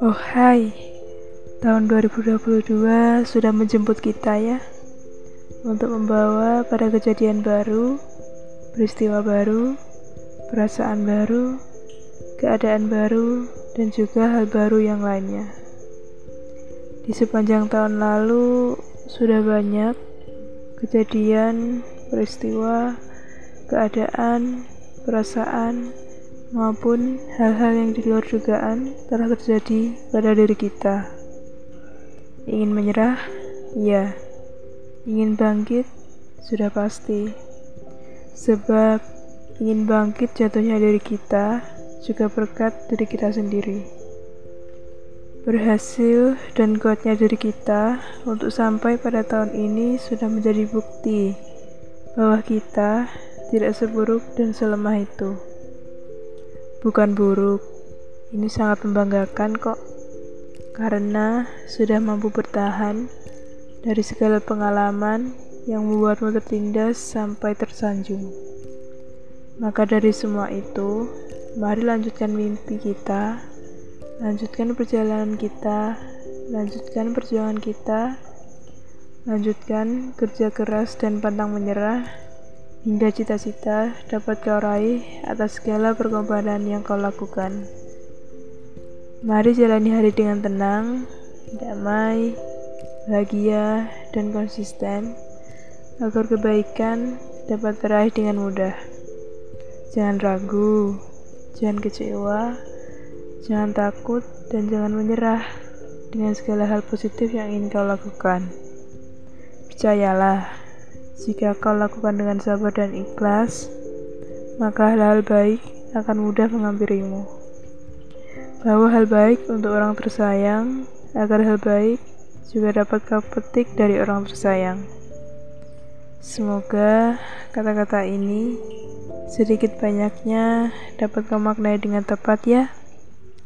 Oh hai, tahun 2022 sudah menjemput kita ya Untuk membawa pada kejadian baru, peristiwa baru, perasaan baru, keadaan baru, dan juga hal baru yang lainnya. Di sepanjang tahun lalu sudah banyak kejadian, peristiwa, keadaan, perasaan, maupun hal-hal yang di luar dugaan telah terjadi pada diri kita. Ingin menyerah? Iya. Ingin bangkit? Sudah pasti. Sebab ingin bangkit jatuhnya diri kita juga berkat diri kita sendiri. Berhasil dan kuatnya diri kita untuk sampai pada tahun ini sudah menjadi bukti bahwa kita tidak seburuk dan selemah itu. Bukan buruk, ini sangat membanggakan kok, karena sudah mampu bertahan dari segala pengalaman yang membuatmu tertindas sampai tersanjung. Maka dari semua itu, mari lanjutkan mimpi kita, lanjutkan perjalanan kita, lanjutkan perjuangan kita, lanjutkan kerja keras dan pantang menyerah hingga cita-cita dapat kau raih atas segala perkorbanan yang kau lakukan. Mari jalani hari dengan tenang, damai, bahagia, dan konsisten agar kebaikan dapat teraih dengan mudah. Jangan ragu, jangan kecewa, jangan takut, dan jangan menyerah dengan segala hal positif yang ingin kau lakukan. Percayalah, jika kau lakukan dengan sabar dan ikhlas, maka hal-hal baik akan mudah menghampirimu. Bawa hal baik untuk orang tersayang, agar hal baik juga dapat kau petik dari orang tersayang. Semoga kata-kata ini sedikit banyaknya dapat kau maknai dengan tepat ya.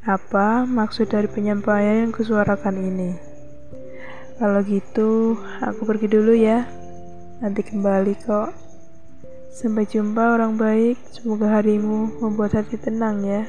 Apa maksud dari penyampaian yang kusuarakan ini? Kalau gitu, aku pergi dulu ya. Nanti kembali kok. Sampai jumpa orang baik. Semoga harimu membuat hati tenang ya.